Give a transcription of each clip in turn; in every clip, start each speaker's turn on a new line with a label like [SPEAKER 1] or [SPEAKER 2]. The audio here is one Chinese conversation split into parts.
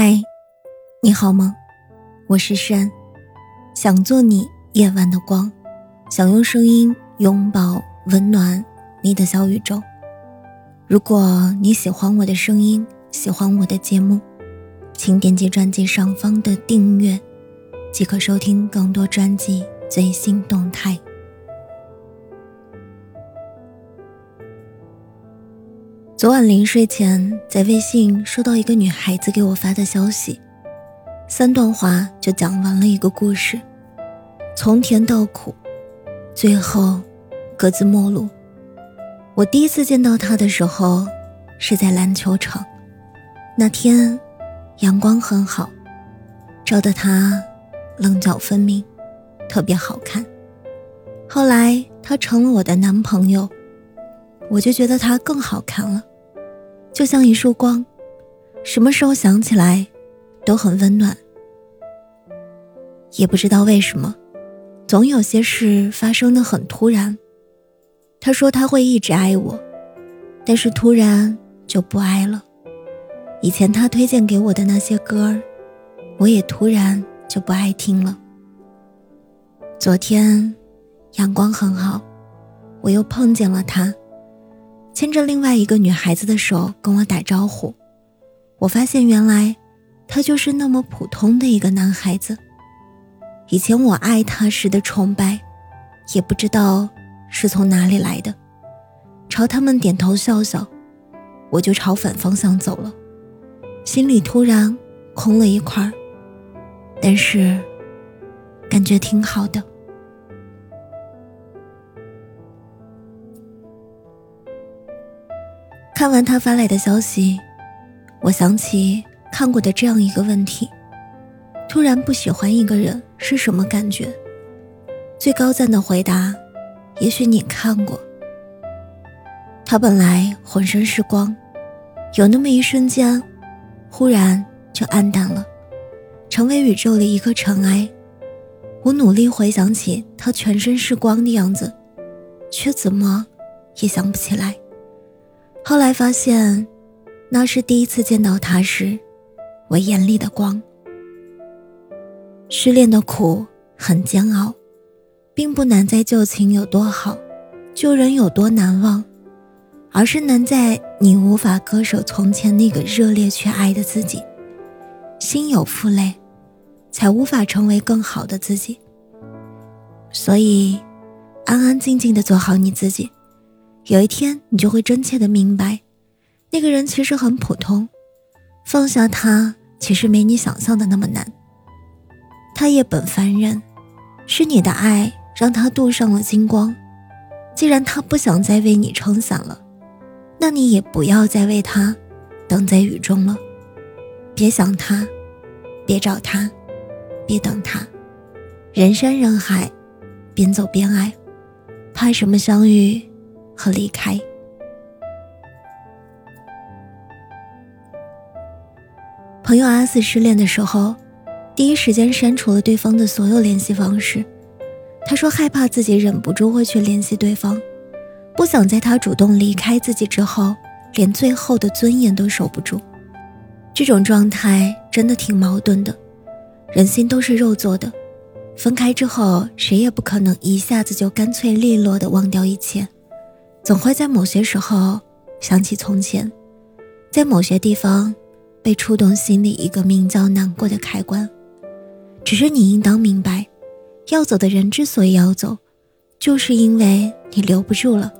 [SPEAKER 1] 嗨，你好吗？我是山，想做你夜晚的光，想用声音拥抱温暖你的小宇宙。如果你喜欢我的声音，喜欢我的节目，请点击专辑上方的订阅，即可收听更多专辑最新动态。昨晚临睡前，在微信收到一个女孩子给我发的消息，三段话就讲完了一个故事，从甜到苦，最后各自陌路。我第一次见到她的时候，是在篮球场，那天阳光很好，照得她棱角分明，特别好看。后来他成了我的男朋友，我就觉得他更好看了。就像一束光，什么时候想起来，都很温暖。也不知道为什么，总有些事发生的很突然。他说他会一直爱我，但是突然就不爱了。以前他推荐给我的那些歌儿，我也突然就不爱听了。昨天，阳光很好，我又碰见了他。牵着另外一个女孩子的手跟我打招呼，我发现原来他就是那么普通的一个男孩子。以前我爱他时的崇拜，也不知道是从哪里来的，朝他们点头笑笑，我就朝反方向走了，心里突然空了一块儿但是感觉挺好的。看完他发来的消息，我想起看过的这样一个问题：突然不喜欢一个人是什么感觉？最高赞的回答，也许你看过。他本来浑身是光，有那么一瞬间，忽然就暗淡了，成为宇宙的一颗尘埃。我努力回想起他全身是光的样子，却怎么也想不起来。后来发现，那是第一次见到他时，我眼里的光。失恋的苦很煎熬，并不难在旧情有多好，旧人有多难忘，而是难在你无法割舍从前那个热烈却爱的自己，心有负累，才无法成为更好的自己。所以，安安静静的做好你自己。有一天，你就会真切的明白，那个人其实很普通，放下他其实没你想象的那么难。他也本凡人，是你的爱让他镀上了金光。既然他不想再为你撑伞了，那你也不要再为他等在雨中了。别想他，别找他，别等他。人山人海，边走边爱，怕什么相遇？和离开。朋友阿四失恋的时候，第一时间删除了对方的所有联系方式。他说害怕自己忍不住会去联系对方，不想在他主动离开自己之后，连最后的尊严都守不住。这种状态真的挺矛盾的。人心都是肉做的，分开之后，谁也不可能一下子就干脆利落的忘掉一切。总会在某些时候想起从前，在某些地方被触动心里一个名叫难过的开关。只是你应当明白，要走的人之所以要走，就是因为你留不住了。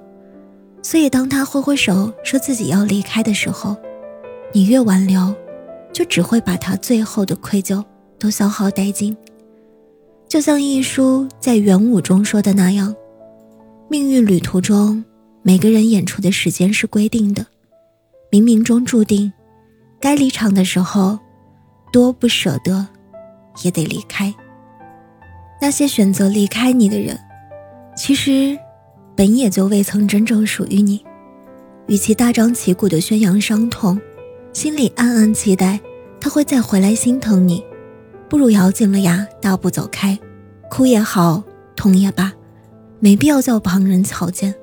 [SPEAKER 1] 所以当他挥挥手说自己要离开的时候，你越挽留，就只会把他最后的愧疚都消耗殆尽。就像一书在元武中说的那样，命运旅途中。每个人演出的时间是规定的，冥冥中注定，该离场的时候，多不舍得，也得离开。那些选择离开你的人，其实，本也就未曾真正属于你。与其大张旗鼓的宣扬伤痛，心里暗暗期待他会再回来心疼你，不如咬紧了牙大步走开，哭也好，痛也罢，没必要叫旁人瞧见。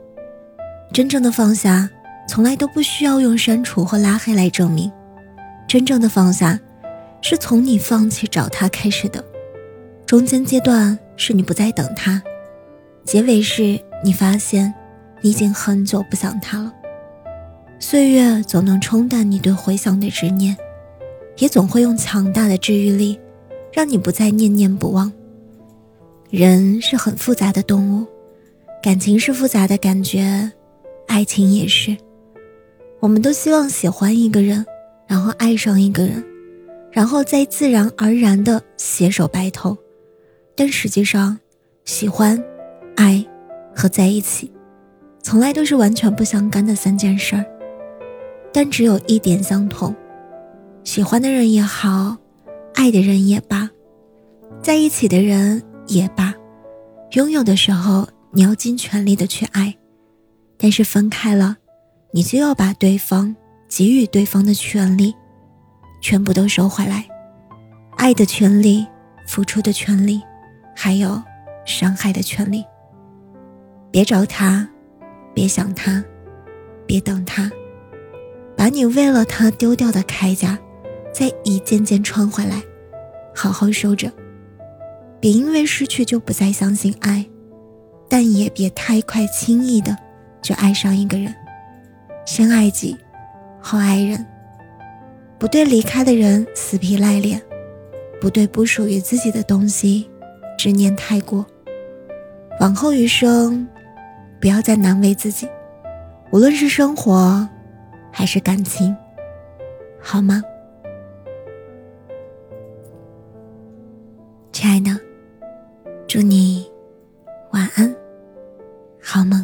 [SPEAKER 1] 真正的放下，从来都不需要用删除或拉黑来证明。真正的放下，是从你放弃找他开始的，中间阶段是你不再等他，结尾是你发现你已经很久不想他了。岁月总能冲淡你对回想的执念，也总会用强大的治愈力，让你不再念念不忘。人是很复杂的动物，感情是复杂的感觉，爱情也是。我们都希望喜欢一个人，然后爱上一个人，然后再自然而然的携手白头。但实际上，喜欢、爱和在一起，从来都是完全不相干的三件事儿。但只有一点相同：喜欢的人也好，爱的人也罢，在一起的人也罢，拥有的时候你要尽全力的去爱，但是分开了，你就要把对方给予对方的权利，全部都收回来，爱的权利、付出的权利，还有伤害的权利。别找他，别想他，别等他。把你为了他丢掉的铠甲，再一件件穿回来，好好收着。别因为失去就不再相信爱，但也别太快轻易的就爱上一个人先爱己后爱人。不对离开的人死皮赖脸不对不属于自己的东西执念太过。往后余生不要再难为自己无论是生活还是感情好吗？亲爱的祝你晚安好梦。